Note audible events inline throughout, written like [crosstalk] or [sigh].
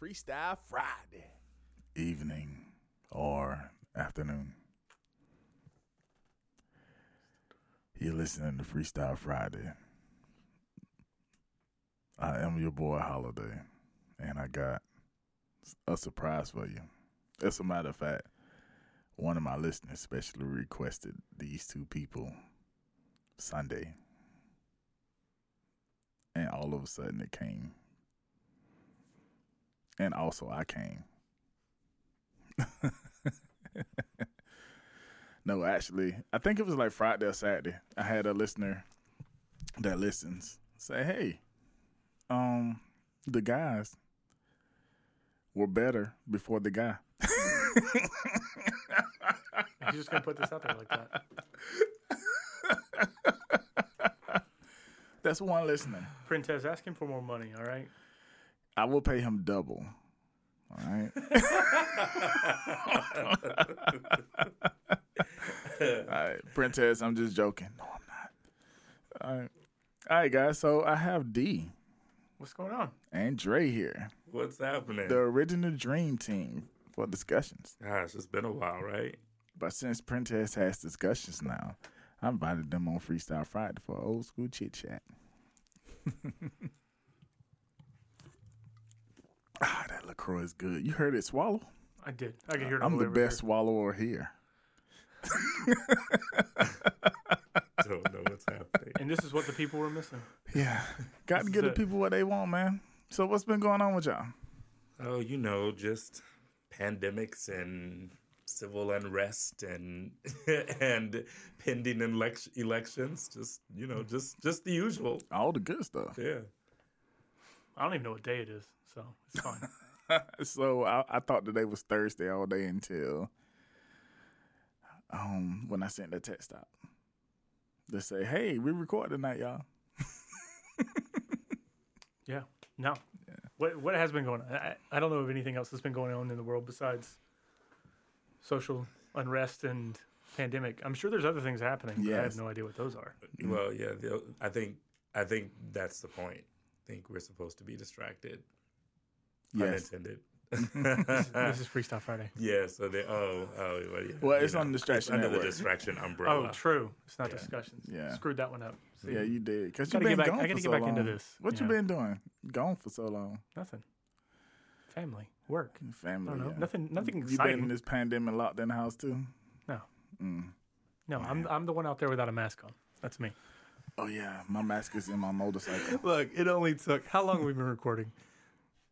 Freestyle Friday. evening or afternoon. You're listening to Freestyle Friday. Boy Holiday, and I got a surprise for you. As a matter of fact, one of my listeners specially requested these two people Sunday, and all of a sudden it came. And also, I came. [laughs] no, actually, I think it was like Friday or Saturday. I had a listener that listens say, "Hey, um, the guys were better before the guy." You're just gonna put this out there like that. [laughs] That's one listener. Printez, ask him for more money. All right. I will pay him double. All right. [laughs] All right, Printez, I'm just joking. No, I'm not. All right. All right, guys. So I have D What's going on? and Dre here, What's happening? the original dream team for discussions. Gosh, it's been a while, right? But since Printez has discussions now, I invited them on Freestyle Friday for old school chit chat. [laughs] ah, that LaCroix is good. You heard it swallow? I did. I can hear it. I'm the best swallower here. [laughs] Don't know what's happening. And this is what the people were missing. Yeah. [laughs] Got to This give the people what they want, man. So what's been going on with y'all? Oh, you know, just pandemics and civil unrest and [laughs] and pending elect- elections. Just you know, just just the usual. All the good stuff. Yeah. I don't even know what day it is, so it's fine. [laughs] so I, I thought today was Thursday all day until um when I sent that text out. They say, "Hey, we record tonight, y'all." [laughs] yeah. No. What what has been going on? I, I don't know of anything else that's been going on in the world besides social unrest and pandemic. I'm sure there's other things happening. But I have no idea what those are. Mm-hmm. Well, yeah. the- I think I think that's the point. I think we're supposed to be distracted. Yes. Unintended. This is [laughs] Freestyle Friday. yeah. So they. Oh. Oh. Well, yeah, Well, you it's on Distraction under the distraction Oh, umbrella. true. It's not Yeah. discussions. Yeah. Screwed that one up. See? Yeah, you did. Cause you Gotta been get back- gone I gotta for get so back into this, What you yeah. been doing? Gone for so long. Nothing. Family. Work. Family. I don't know. yeah. Nothing nothing You been in this pandemic locked in the house too? No. Mm. No, I'm I'm the one out there without a mask on. That's me. Oh yeah, my mask is in my motorcycle. Look, it only took how long have we been recording?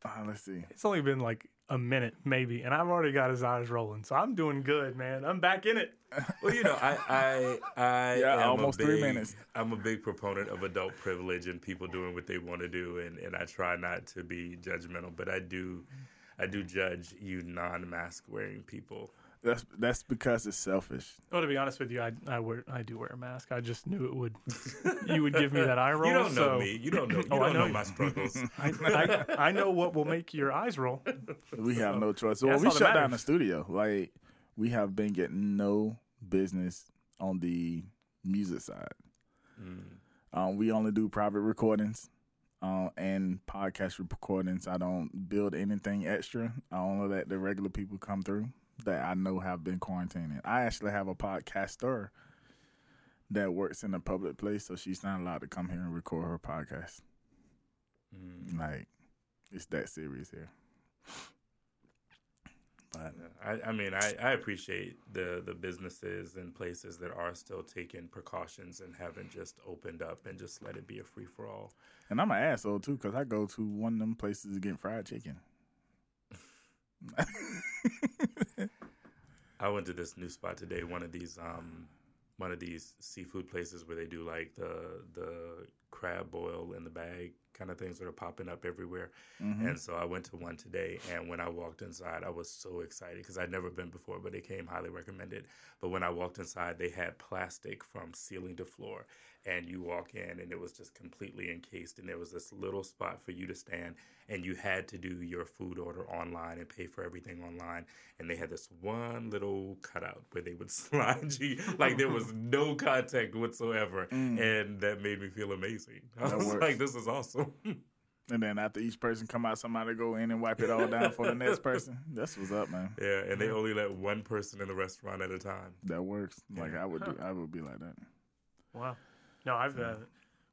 Uh, let's see. It's only been like a minute, maybe, and I've already got his eyes rolling. So I'm doing good, man. I'm back in it. [laughs] Well, you know, I, I, I Yeah, am almost a three minutes. I'm a big proponent of adult privilege and people doing what they want to do, and, and I try not to be judgmental, but I do, I do judge you non-mask wearing people. That's that's because it's selfish. Well, to be honest with you, I I wear I do wear a mask. I just knew it would you would give me that eye [laughs] roll. You don't know so me. You don't know. [laughs] You Oh, I don't know. know. my struggles. [laughs] I, I, I know what will make your eyes roll. We have no choice. So Yeah, when we all that shut down the studio, like we have been getting no business on the music side. Mm. Um, we only do private recordings uh, and podcast recordings. I don't build anything extra. I only let the regular people come through that I know have been quarantining. I actually have a podcaster that works in a public place, so she's not allowed to come here and record her podcast. Mm. Like, it's that serious here. But I, I mean, I, I appreciate the, the businesses and places that are still taking precautions and haven't just opened up and just let it be a free for all. and I'm an asshole too, cause I go to one of them places to get fried chicken. [laughs] [laughs] I went to this new spot today. One of these, um, one of these seafood places where they do like the the crab boil in the bag. kind of things that are popping up everywhere. Mm-hmm. And so I went to one today, and when I walked inside, I was so excited because I'd never been before, but it came highly recommended. But when I walked inside, they had plastic from ceiling to floor, and you walk in, and it was just completely encased, and there was this little spot for you to stand, and you had to do your food order online and pay for everything online. And they had this one little cutout where they would [laughs] slide you, like there was [laughs] no contact whatsoever, and that made me feel amazing. [laughs] I Mm. That was works. like, "This is awesome." And then after each person come out, somebody go in and wipe it all down for the next person. That's what's up, man. Yeah, and they only let one person in the restaurant at a time. That works. Like Yeah. I would do. I would be like that. Wow. No, I've uh,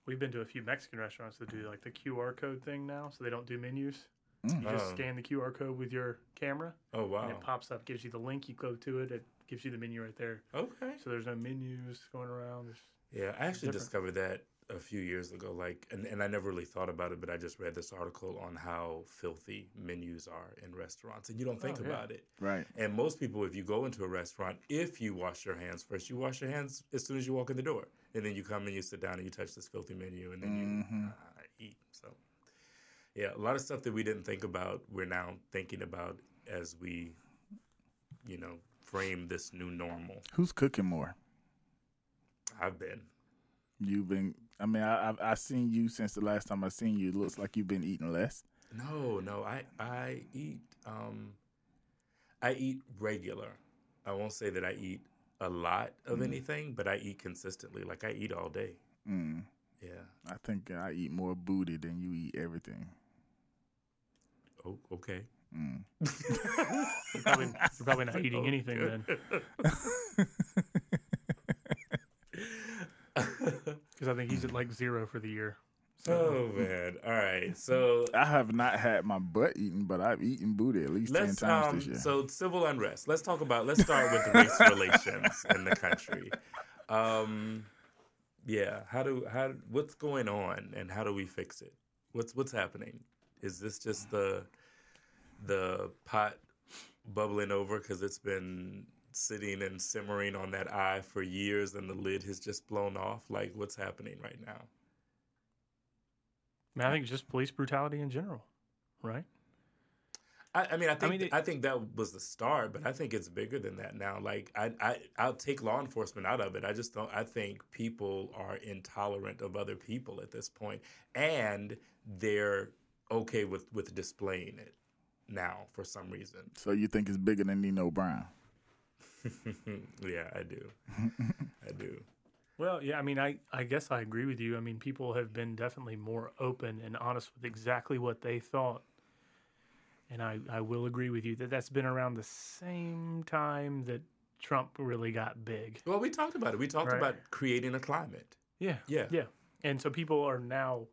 we've been to a few Mexican restaurants that do like the QR code thing now, so they don't do menus. Mm. You just Oh. scan the QR code with your camera, Oh and wow. it pops up, gives you the link. You go to it, it gives you the menu right there. Okay. So there's no menus going around. There's, Yeah, I actually different. discovered that a few years ago. Like, and, and I never really thought about it, but I just read this article on how filthy menus are in restaurants, and you don't think Oh, yeah. about it. Right. And most people, if you go into a restaurant, if you wash your hands first, you wash your hands as soon as you walk in the door, and then you come and you sit down and you touch this filthy menu, and then you Mhm. uh, eat. So, yeah, a lot of stuff that we didn't think about, we're now thinking about as we, you know, frame this new normal. Who's cooking more? I've been. You've been. I mean, I, I've I seen you since the last time I seen you. It looks like you've been eating less. No, no, I I eat um I eat regular. I won't say that I eat a lot of Mm. anything, but I eat consistently. Like I eat all day. Mm. Yeah. I think I eat more booty than you eat everything. Oh, okay. Mm. [laughs] you're, probably, you're probably not eating anything then, [laughs] [laughs] because I think he's at like zero for the year. oh man. All right. [laughs] So I have not had my butt eaten, but I've eaten booty at least ten times um this year. so civil unrest. Let's talk about let's start with race [laughs] relations in the country. Um yeah, how do how what's going on and how do we fix it? What's what's happening? Is this just the the pot bubbling over because it's been sitting and simmering on that eye for years and the lid has just blown off? Like what's happening right now? I, mean, I think just police brutality in general, right? I, I mean, I think mean, it- I think that was the start, but I think it's bigger than that now. Like, I, I I'll take law enforcement out of it. I just don't. I think people are intolerant of other people at this point, and they're okay with with displaying it now for some reason. so you think it's bigger than Nino Brown? [laughs] yeah, I do. I do. Well, yeah, I mean, I, I guess I agree with you. I mean, people have been definitely more open and honest with exactly what they thought. And I, I will agree with you that that's been around the same time that Trump really got big. Well, we talked about it. We talked Right. about creating a climate. Yeah. Yeah. Yeah. And so people are now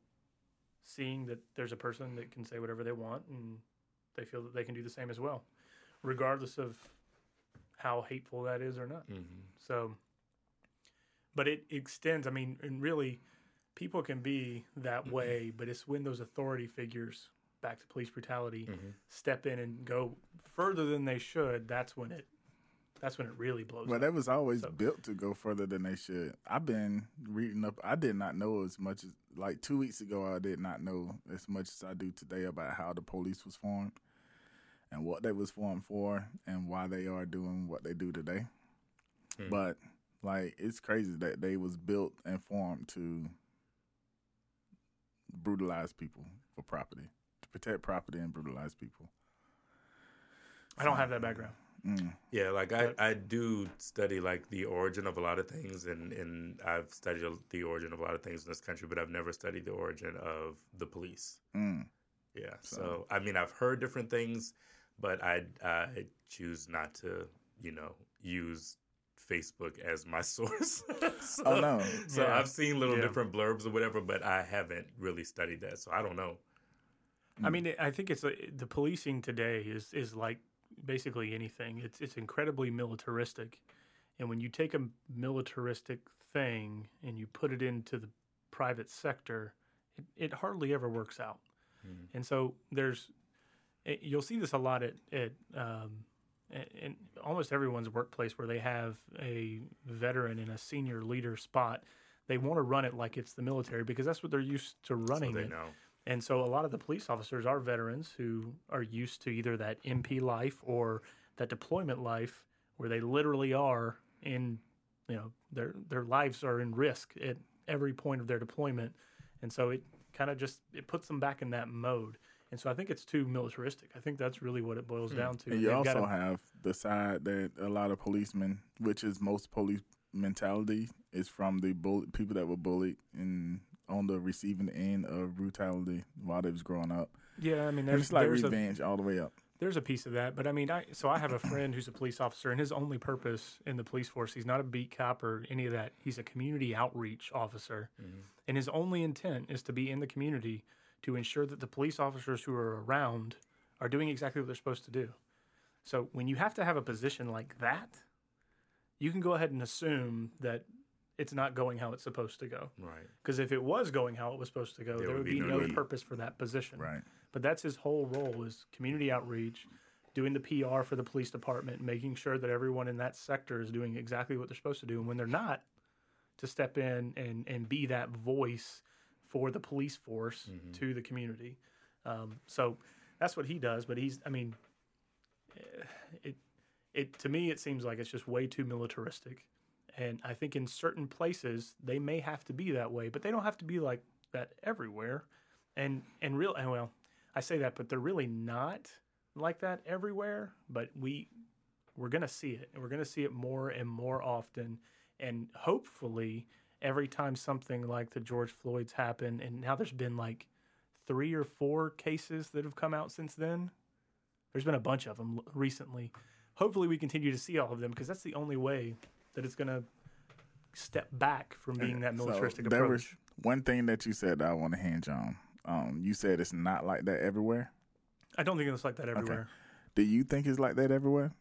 seeing that there's a person that can say whatever they want and they feel that they can do the same as well, regardless of how hateful that is or not. hmm So, but it extends. I mean, and really, people can be that way, but it's when those authority figures, back to police brutality, Mhm. step in and go further than they should. That's when it. That's when it really blows. Well, up. that was always So- built to go further than they should. I've been reading up. I did not know as much as like two weeks ago. I did not know as much as I do today about how the police was formed and what they was formed for and why they are doing what they do today. Hmm. But like, it's crazy that they was built and formed to brutalize people for property, to protect property and brutalize people. I don't have that background. Mm. Yeah, like I, I do study like the origin of a lot of things, and, and I've studied the origin of a lot of things in this country, but I've never studied the origin of the police. Mm. Yeah, so, So- I mean, I've heard different things, but I I choose not to, you know, use Facebook as my [laughs] source. so, Oh, no. So Yeah. I've seen little Yeah. different blurbs or whatever, but I haven't really studied that, so I don't know. I mean, I think it's a, the policing today is is like basically anything. It's it's incredibly militaristic, and when you take a militaristic thing and you put it into the private sector, it, it hardly ever works out. Mhm. And so there's it, you'll see this a lot at at um, in almost everyone's workplace where they have a veteran in a senior leader spot. They want to run it like it's the military because that's what they're used to running so they it know. And so a lot of the police officers are veterans who are used to either that MP life or that deployment life where they literally are in, you know, their their lives are in risk at every point of their deployment. And so it kind of just it puts them back in that mode. And so I think it's too militaristic. I think that's really what it boils hmm. down to. And you They've also gotta- have the side that a lot of policemen, which is most police mentality, is from the bull- people that were bullied and on the receiving end of brutality while they was growing up. yeah, I mean, there's, it's like there's a, revenge all the way up. There's a piece of that, but I mean, I so I have a friend who's a police officer, and his only purpose in the police force, he's not a beat cop or any of that. He's a community outreach officer, mm-hmm. and his only intent is to be in the community to ensure that the police officers who are around are doing exactly what they're supposed to do. So when you have to have a position like that, you can go ahead and assume that it's not going how it's supposed to go. Right. Because if it was going how it was supposed to go, there, would be, no need. purpose for that position. Right. But that's his whole role is community outreach, doing the PR for the police department, making sure that everyone in that sector is doing exactly what they're supposed to do. And when they're not, to step in and, and be that voice for the police force to the community. Um, so that's what he does. But he's, I mean, eh, it, it to me, it seems like it's just way too militaristic. And I think in certain places they may have to be that way, but they don't have to be like that everywhere. And and real and well, I say that, but they're really not like that everywhere. But we we're gonna see it, and we're gonna see it more and more often. And hopefully, every time something like the George Floyd's happen, and now there's been like three or four cases that have come out since then. There's been a bunch of them recently. Hopefully, we continue to see all of them because that's the only way that it's going to step back from being that militaristic so there approach. was one thing that you said that I want to hinge on. Um, you said it's not like that everywhere. I don't think it's like that everywhere. Do you think it's like that everywhere?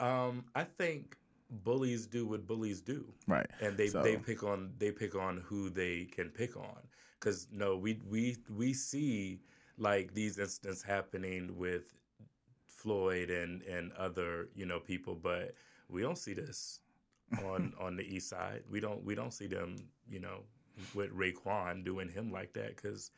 Um, I think bullies do what bullies do. Right. and they So- they pick on they pick on who they can pick on because no we we we see like these incidents happening with Floyd and and other you know people but we don't see this on [laughs] on the east side we don't we don't see them you know with Raekwon doing him like that because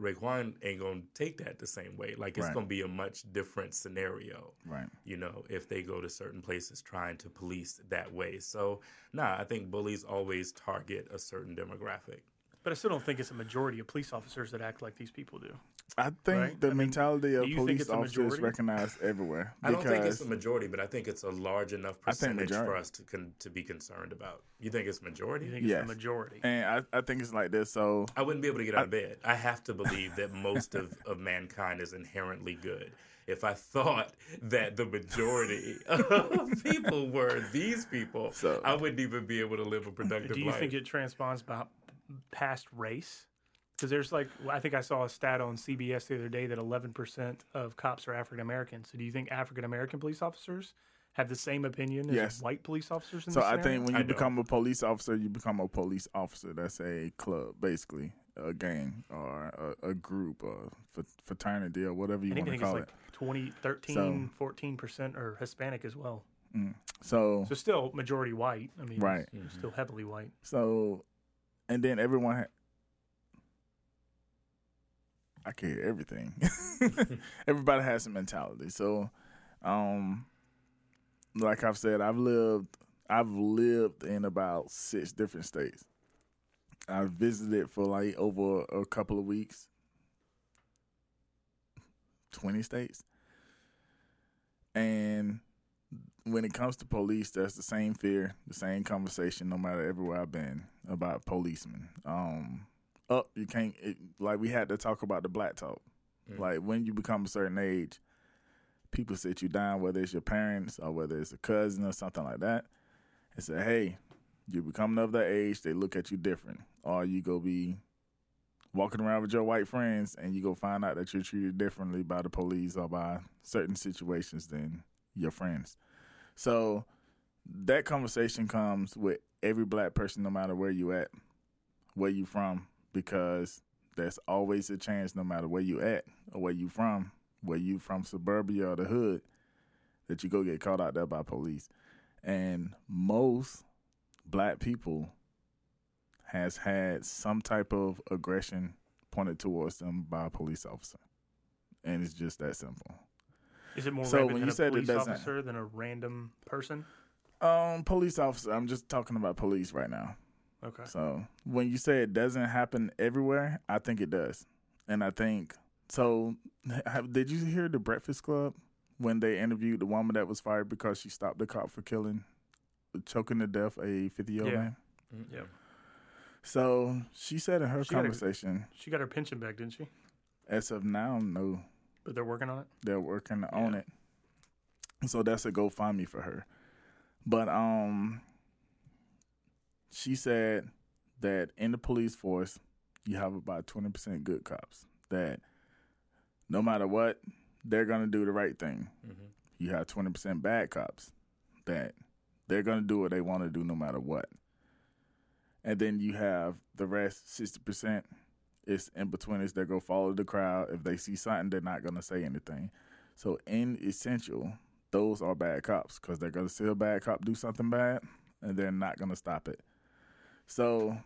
Raekwon ain't gonna take that the same way like it's Right. gonna be a much different scenario Right. you know, if they go to certain places trying to police that way. So, nah, I think bullies always target a certain demographic. But I still don't think it's a majority of police officers that act like these people do. I think Right? the I mean, mentality of do you think police officers majority? recognized everywhere. I don't think it's a majority, but I think it's a large enough percentage for us to con- to be concerned about. You think it's majority? You think it's Yes. the majority? And I, I think it's like this. So I wouldn't be able to get out of bed. I have to believe that most of, of mankind is inherently good. If I thought that the majority [laughs] of people were these people, So- I wouldn't even be able to live a productive life. Do you life. think it transpons by past race? Because there's like, I think I saw a stat on CBS the other day that 11% of cops are African American. So do you think African American police officers have the same opinion as Yes. white police officers? In So this I scenario? think when I you don't. become a police officer, you become a police officer. That's a club, basically, a gang or a, a group or fraternity or whatever you think, want to think it's call like 20, 13, So- 14% are Hispanic as well. it. So So still majority white. I mean, Right. it's still heavily white. so, and then everyone. I can hear everything. [laughs] Everybody has a mentality. So, um, like I've said, I've lived. I've lived in about six different states. I visited for like over a couple of weeks. 20 states. And when it comes to police, that's the same fear, the same conversation, no matter everywhere I've been about policemen. Um, up, you can't, it, like, we had to talk about the black talk. Like, when you become a certain age, people sit you down, whether it's your parents or whether it's a cousin or something like that, and say, hey, you becoming of that age, they look at you different. Or you go be walking around with your white friends and you go find out that you're treated differently by the police or by certain situations than your friends. So that conversation comes with every black person, no matter where you at, where you from, because there's always a chance, no matter where you at or where you from, where you from suburbia or the hood, that you go get caught out there by police. And most black people has had some type of aggression pointed towards them by a police officer, and it's just that simple. Is it more So when than you a said it police doesn't- officer than a random person? Um, police officer. I'm just talking about police right now. Okay. So when you say it doesn't happen everywhere, I think it does, and I think so. [laughs] Have, did you hear the Breakfast Club when they interviewed the woman that was fired because she stopped the cop for killing, choking to death a 50 year old man? Yeah. So she said in her She got a- conversation, She got her pension back, didn't she? as of now, no, they're working on it. they're working on it. So that's a GoFundMe for her. But um she said that in the police force you have about twenty percent good cops. That no matter what, they're gonna do the right thing. Mm-hmm. You have twenty percent bad cops that they're gonna do what they want to do no matter what. And then you have the rest, sixty percent is in between us. They're gonna follow the crowd. If they see something, they're not gonna say anything. So in essential, those are bad cops because they're gonna see a bad cop do something bad, and they're not gonna stop it. So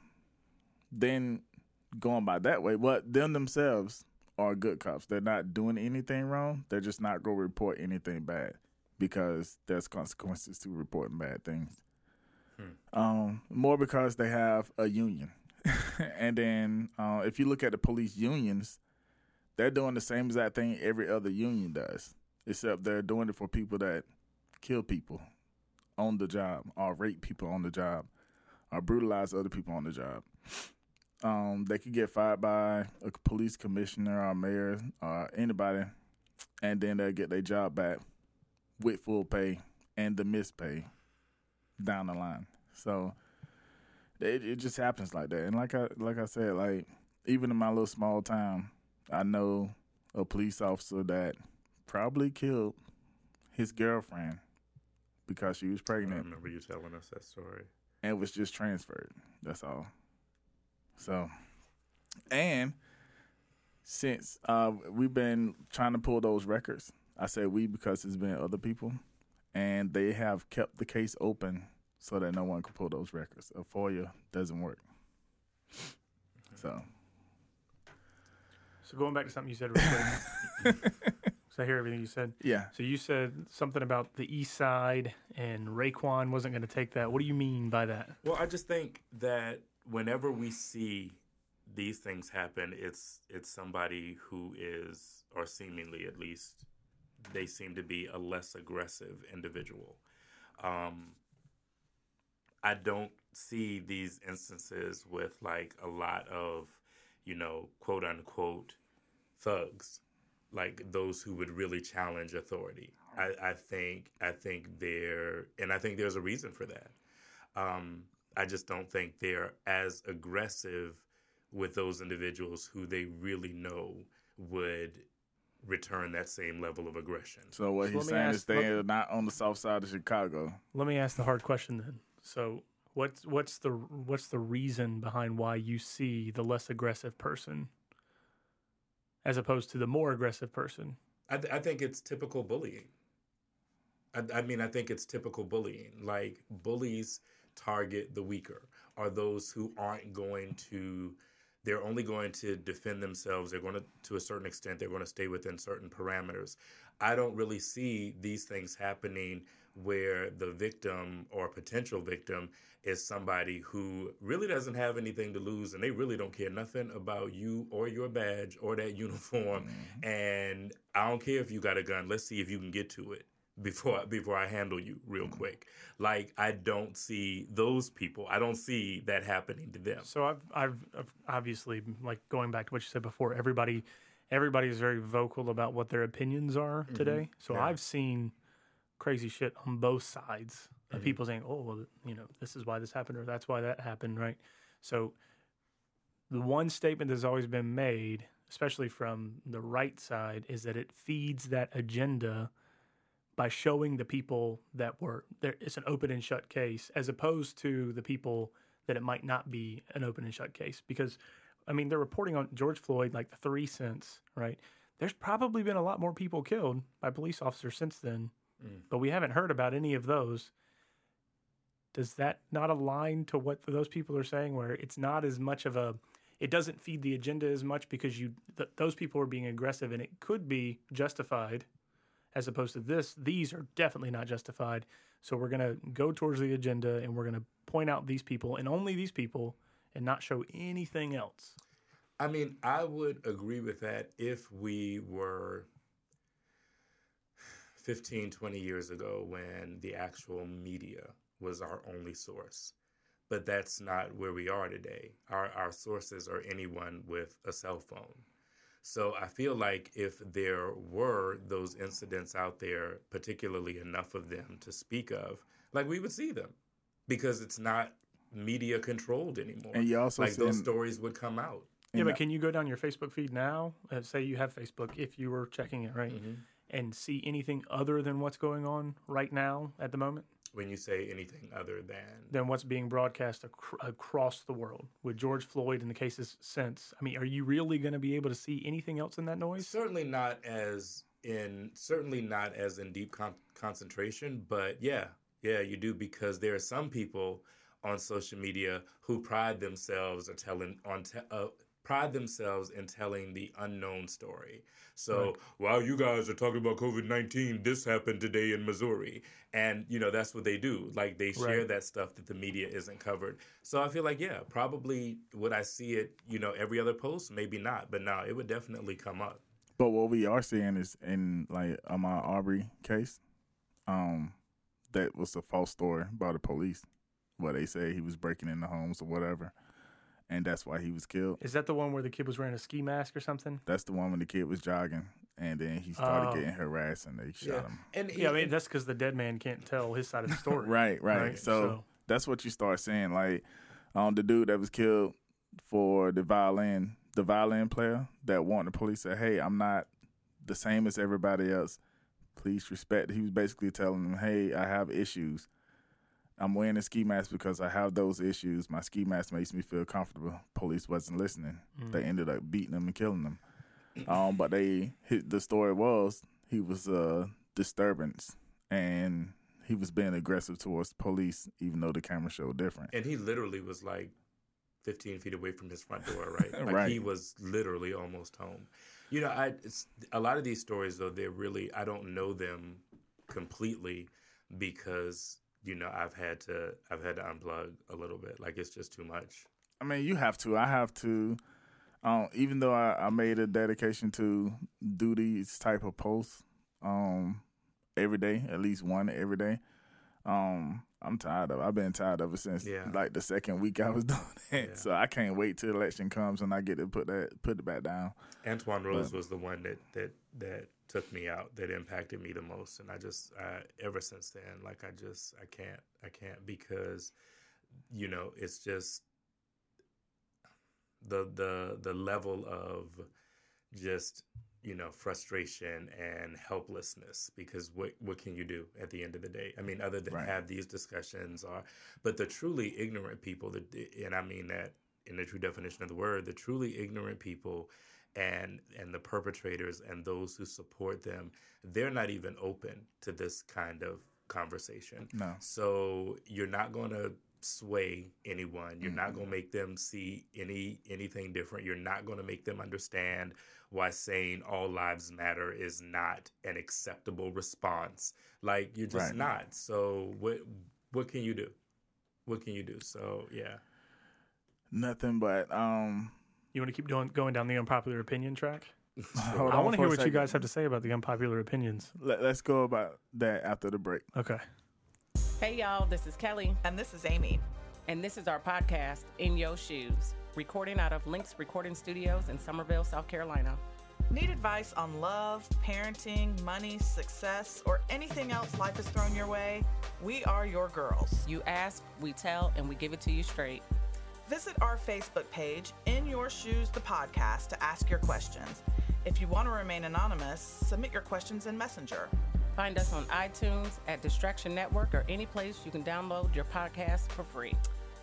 then going by that way, but them themselves are good cops. They're not doing anything wrong. They're just not gonna report anything bad because there's consequences to reporting bad things. Um, more because they have a union, [laughs] and then uh, if you look at the police unions, they're doing the same exact thing every other union does, except they're doing it for people that kill people on the job, or rape people on the job, or brutalize other people on the job. Um, they could get fired by a police commissioner or mayor or anybody, and then they'll get their job back with full pay and the missed pay down the line. So it it just happens like that. And like I like I said, like even in my little small town, I know a police officer that probably killed his girlfriend because she was I pregnant remember you telling us that story. and was just transferred. That's all. So, and since uh, we've been trying to pull those records, I say we because it's been other people, and they have kept the case open so that no one can pull those records. A FOIA doesn't work. So, So going back to something you said real quick. [laughs] so I hear everything you said. yeah. So you said something about the East Side and Raekwon wasn't going to take that. What do you mean by that? Well, I just think that whenever we see these things happen, it's it's somebody who is, or seemingly at least, they seem to be a less aggressive individual. Um, I don't see these instances with like a lot of, you know, quote unquote thugs, like those who would really challenge authority. I, I think I think they're and I think there's a reason for that. Um, I just don't think they're as aggressive with those individuals who they really know would return that same level of aggression. So what So he's saying ask- is they're not on the south side of Chicago. Let me ask the hard question then. So what's what's the what's the reason behind why you see the less aggressive person as opposed to the more aggressive person? I, th- I think it's typical bullying. I, I mean, I think it's typical bullying. Like bullies target the weaker, are those who aren't going to. They're only going to defend themselves. They're going to, to a certain extent, they're going to stay within certain parameters. I don't really see these things happening where the victim or potential victim is somebody who really doesn't have anything to lose and they really don't care nothing about you or your badge or that [laughs] uniform mm-hmm. and I don't care if you got a gun. Let's see if you can get to it before before I handle you real mm-hmm. quick. Like I don't see those people. I don't see that happening to them. So I've, I've, I've obviously like going back to what you said before. Everybody, everybody is very vocal about what their opinions are mm-hmm. today. So Yeah. I've seen crazy shit on both sides of mm-hmm. people saying, "Oh, well, you know, this is why this happened or that's why that happened." Right. So the one statement that's always been made, especially from the right side, is that it feeds that agenda by showing the people that were there. It's an open and shut case, as opposed to the people that it might not be an open and shut case. Because, I mean, they're reporting on George Floyd like the three cents, right? There's probably been a lot more people killed by police officers since then, Mm. but we haven't heard about any of those. Does that not align to what those people are saying, where it's not as much of a it doesn't feed the agenda as much because you th- those people are being aggressive and it could be justified as opposed to this. These are definitely not justified. So we're going to go towards the agenda and we're going to point out these people and only these people and not show anything else. I mean, I would agree with that if we were 15, 20 years ago when the actual media was our only source. But that's not where we are today. Our, our sources are anyone with a cell phone. So I feel like if there were those incidents out there, particularly enough of them to speak of, like we would see them because it's not media controlled anymore. And you also like those stories would come out. yeah but can you go down your facebook feed now uh, say you have facebook if you were checking it right Mhm. And see anything other than what's going on right now at the moment When you say anything other than than what's being broadcast ac- across the world with George Floyd and the cases since. I mean, are you really going to be able to see anything else in that noise? certainly not as in certainly not as in deep con- concentration but yeah yeah you do because there are some people on social media who pride themselves or telling on te- uh, pride themselves in telling the unknown story. So Right. while you guys are talking about covid-19 this happened today in missouri. And you know that's what they do. Like they share Right. that stuff that the media isn't covered. So i feel like yeah probably would i see it you know every other post? Maybe not but now it would definitely come up. But what we are seeing is in like Ahmaud Arbery case, um, that was a false story by the police, where they say he was breaking into homes or whatever, and that's why he was killed. Is that the one where the kid was wearing a ski mask or something? That's the one when the kid was jogging, and then he started Oh. getting harassed, and they shot him. And Yeah, I mean that's because the dead man can't tell his side of the story. [laughs] Right, right. Right, So, so- that's what you start saying. Like, um, the dude that was killed for the violin, the violin player that warned the police said, "Hey, I'm not the same as everybody else. Please respect." He was basically telling them, "Hey, I have issues. I'm wearing a ski mask because I have those issues. My ski mask makes me feel comfortable." Police wasn't listening. Mm. They ended up beating him and killing him. Um, but they, the story was he was a disturbance and he was being aggressive towards the police, even though the camera showed different. and he literally was like 15 feet away from his front door, right? [laughs] Like Right. he was literally almost home. You know, I it's, a lot of these stories though they're really I don't know them completely because you know I've had to I've had to unplug a little bit. Like it's just too much. I mean, you have to. I have to. Um, even though I, I made a dedication to do these type of posts um, every day, at least one every day. Um, I'm tired of. it. I've been tired of it since Yeah. like the second week I was [laughs] doing it. Yeah. So I can't wait till election comes and I get to put that put it back down. Antwon Rose But- was the one that that that took me out, that impacted me the most, and I just I, ever since then, like I just I can't I can't because you know it's just the the the level of just you know frustration and helplessness because what what can you do at the end of the day i mean other than Right. have these discussions or but the truly ignorant people that and i mean that in the true definition of the word the truly ignorant people and and the perpetrators and those who support them they're not even open to this kind of conversation No. so you're not going to sway anyone. You're not going to make them see any anything different. You're not going to make them understand why saying all lives matter is not an acceptable response. Like you're just Right. not. So what what can you do? What can you do? So yeah. Nothing but um. You want to keep doing going down the unpopular opinion track? [laughs] hold I on want to for hear a what you second. guys have to say about the unpopular opinions. Let, let's go about that after the break. Okay. Hey y'all, this is Kelly, And this is Amy. and this is our podcast, In Your Shoes, recording out of Links Recording Studios in Summerville, South Carolina. Need advice on love, parenting, money, success, or anything else life has thrown your way? We are your girls. You ask, we tell, and we give it to you straight. Visit our Facebook page, In Your Shoes, the podcast, to ask your questions. If you want to remain anonymous, submit your questions in Messenger. Find us on iTunes, at Distraction Network, or any place you can download your podcast for free.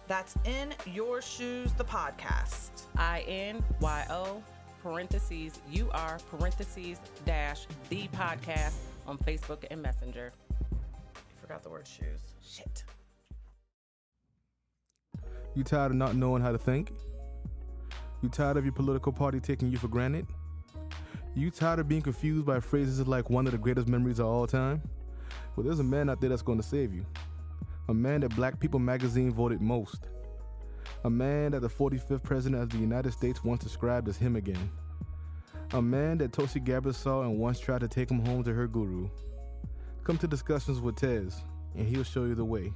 That's In Your Shoes, the podcast. I N Y O parentheses U R parentheses dash the podcast on Facebook and Messenger. Forgot the word shoes. Shit. You tired of not knowing how to think? You tired of your political party taking you for granted? You tired of being confused by phrases like one of the greatest memories of all time? Well, there's a man out there that's going to save you. A man that Black People magazine voted most. A man that the 45th president of the United States once described as him again. A man that Tulsi Gabbard saw and once tried to take him home to her guru. Come to discussions with Tez, and he'll show you the way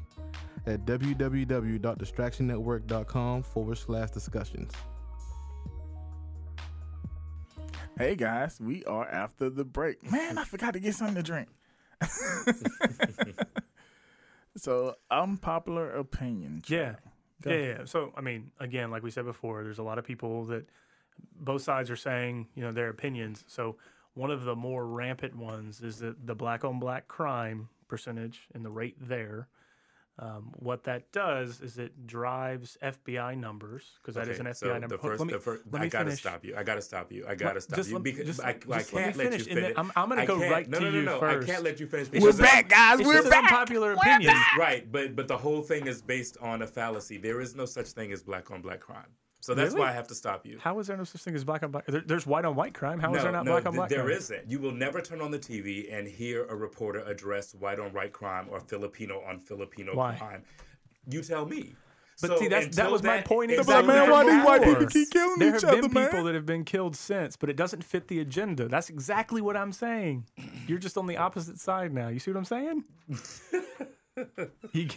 at www.distractionnetwork.com forward slash discussions. Hey guys, we are after the break. Man, I forgot to get something to drink. [laughs] so, unpopular opinion. Yeah. Yeah, yeah. So, I mean, again, like we said before, there's a lot of people that both sides are saying, you know, their opinions. So, one of the more rampant ones is that the black on black crime percentage and the rate there. Um, what that does is it drives FBI numbers because that is an Okay, FBI so number. The first, let me, the first, let I gotta finish. stop you. I gotta stop you. I gotta stop just you because just- I, I just let me can't let finish, you finish. I'm- I'm gonna I go right no, to no, no, you no. first. I can't let you finish. We're because back, guys. We're just back. unpopular opinion. Right, but but the whole thing is based on a fallacy. There is no such thing as black on black crime. So that's Really? why I have to stop you. How is there no such thing as black on black? There, there's white on white crime. How is there not black on th- black there crime? isn't. You will never turn on the TV and hear a reporter address white on white crime or Filipino on Filipino Why? crime. You tell me. But So see, that's, that until was my point. They'll be exactly like, man, why these white people keep killing there each have been other, people that have been killed since, but it doesn't fit the agenda. That's exactly what I'm saying. You're just on the opposite side now. You see what I'm saying? [laughs] You-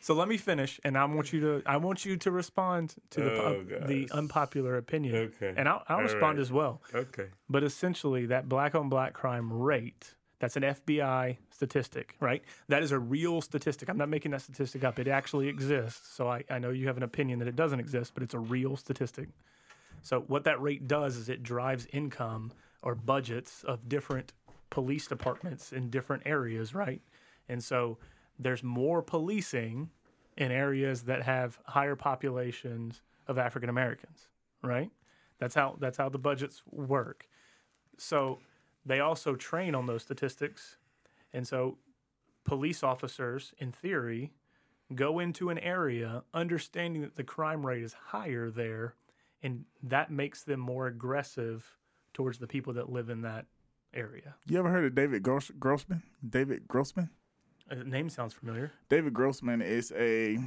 so let me finish, and I want you to I want you to respond to the Oh, the unpopular opinion. Okay. And I'll, I'll respond right. as well. Okay. But essentially, that black on black crime rate, that's an FBI statistic, right? That is a real statistic. I'm not making that statistic up. It actually exists. So I, I know you have an opinion that it doesn't exist, but it's a real statistic. So what that rate does is it drives income or budgets of different police departments in different areas, right? And so there's more policing in areas that have higher populations of African Americans, right? That's how that's how the budgets work. So they also train on those statistics. And so police officers, in theory, go into an area understanding that the crime rate is higher there, and that makes them more aggressive towards the people that live in that area. You ever heard of David Gross- Grossman? David Grossman? Uh, name sounds familiar. David Grossman is a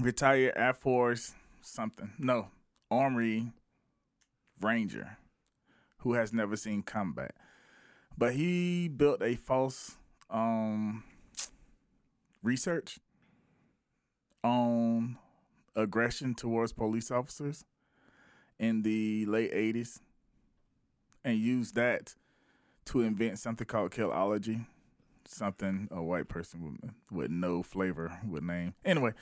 retired Air Force something. No, Army Ranger who has never seen combat. But he built a false um research on aggression towards police officers in the late 80s and used that to invent something called killology something a white person with, with no flavor would name. Anyway,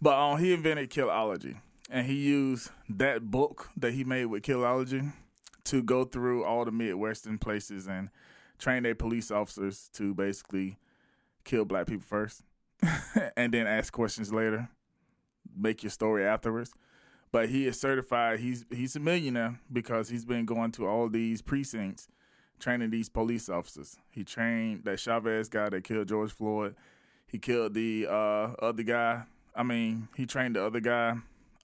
but um, he invented Killology, and he used that book that he made with Killology to go through all the Midwestern places and train their police officers to basically kill black people first, [laughs] and then ask questions later, make your story afterwards. But he is certified. He's he's a millionaire because he's been going to all these precincts training these police officers. He trained that Chavez guy that killed George Floyd. He killed the uh, other guy. I mean, he trained the other guy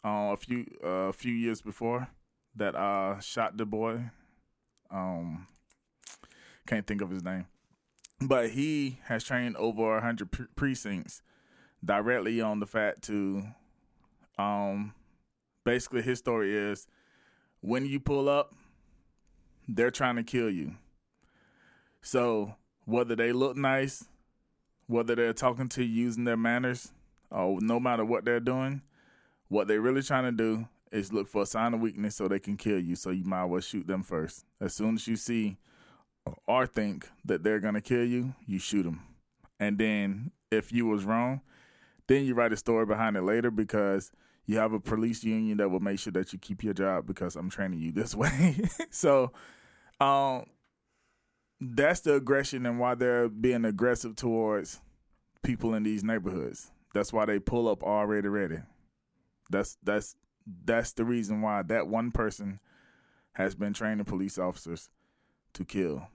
uh, a few a few years before that uh, shot the boy. Um, can't think of his name, but he has trained over hundred pre- precincts directly on the fact to. Um, basically, his story is when you pull up, they're trying to kill you. So whether they look nice, whether they're talking to you using their manners, or no matter what they're doing, what they're really trying to do is look for a sign of weakness so they can kill you. So you might as well shoot them first. As soon as you see or think that they're gonna kill you, you shoot them. And then if you was wrong, then you write a story behind it later because you have a police union that will make sure that you keep your job because I'm training you this [laughs] way. so, um, that's the aggression and why they're being aggressive towards people in these neighborhoods. That's why they pull up already ready. That's that's that's the reason why that one person has been training police officers to kill.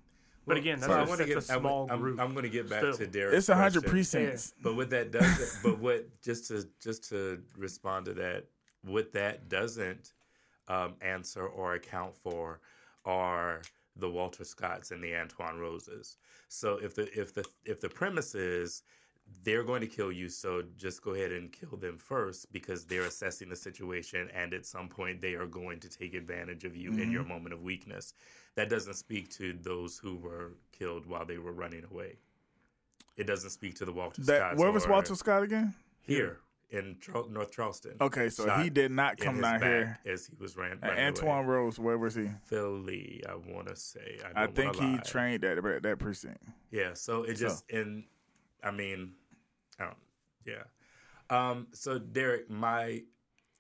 But again, that's, So I a, wanna that's a get- I wa- small I'm, group. I'm going to get back still. to Derek. It's a hundred precincts. But what that doesn't, but what just to just to respond to that, what that doesn't um, answer or account for are the Walter Scotts and the Antwon Roses. So if the if the if the premise is they're going to kill you, so just go ahead and kill them first because they're assessing the situation, and at some point they are going to take advantage of you in mm-hmm. your moment of weakness. That doesn't speak to those who were killed while they were running away. It doesn't speak to the Walter That Scotts. where was Walter Scott again? here in North Charleston. Okay, so he did not come down here. as he was ran. Running Antwon away. Rose, where was he? Philly, I want to say. I, I think he lie. trained at that, that precinct. Yeah, so it So- just in, I mean, I don't, yeah. Um, so Derek, my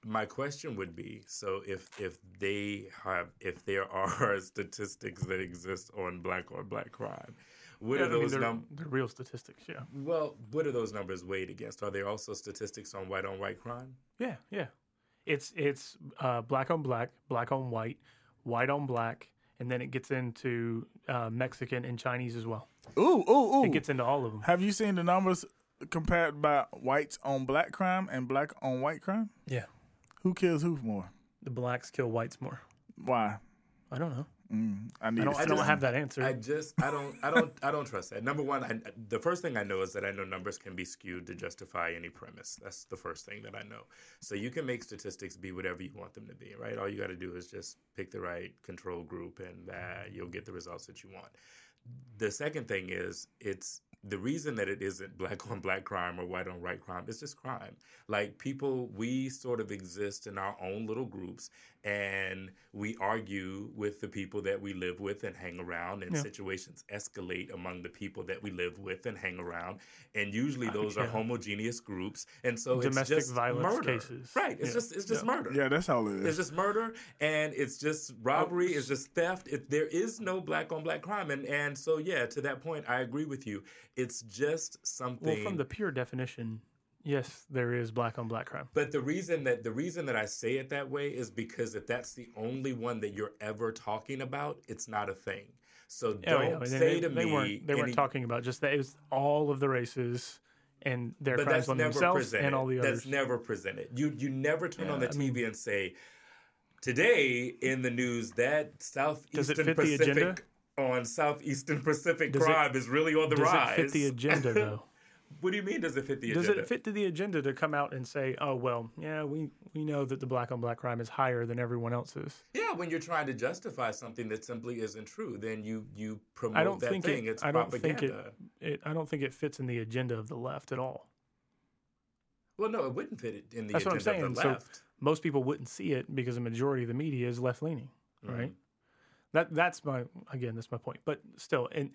my question would be: so if if they have if there are [laughs] statistics that exist on black on black crime, what Yeah, are I mean, those they're, real statistics. Yeah. Well, what are those numbers weighed against? Are there also statistics on white on white crime? Yeah, yeah. It's it's uh, black on black, black on white, white on black, and then it gets into uh, Mexican and Chinese as well. Ooh, ooh, ooh. It gets into all of them. Have you seen the numbers compared by whites on black crime and black on white crime? Yeah, Who kills who more? the blacks kill whites more. Why? I don't know. Mm, I need. I don't. I see don't have that answer. I just I don't I don't I don't trust that. Number one, I, the first thing I know is that I know numbers can be skewed to justify any premise. That's the first thing that I know. So you can make statistics be whatever you want them to be, right? All you got to do is just pick the right control group, and uh, you'll get the results that you want. The second thing is it's the reason that it isn't black on black crime or white on white crime is just crime. Like people, we sort of exist in our own little groups and we argue with the people that we live with and hang around, and Yeah. situations escalate among the people that we live with and hang around. And usually those are yeah. homogeneous groups. And so Domestic it's just violence murder. cases. Right. It's Yeah. just it's just Yeah. murder. Yeah, that's how it is. It's just murder and it's just robbery, it's just theft. It, there is no black on black crime. And, and so, yeah, to that point, I agree with you. It's just something. well, from the pure definition, yes, there is black on black crime. but the reason that the reason that I say it that way is because if that's the only one that you're ever talking about, it's not a thing. So Oh, don't yeah, say they, to they me weren't they any- weren't talking about just that. It was all of the races and their but crimes that's on never themselves presented. and all the others. That's never presented. You you never turn on the I mean- TV and say, today in the news that southeastern Pacific on southeastern Pacific Does crime is really on the Does rise. it fit the [laughs] agenda though? What do you mean? Does it fit the Does agenda? it fit to the agenda to come out and say, "Oh well, yeah, we we know that the black on black crime is higher than everyone else's." Yeah, when you're trying to justify something that simply isn't true, then you you promote I don't that think thing. it. it's I don't propaganda. think it, it. I don't think it fits in the agenda of the left at all. Well, no, it wouldn't fit in the That's what I'm agenda saying. of the So left. most people wouldn't see it because the majority of the media is left leaning, Mm-hmm. right? That that's my again that's my point. But still, and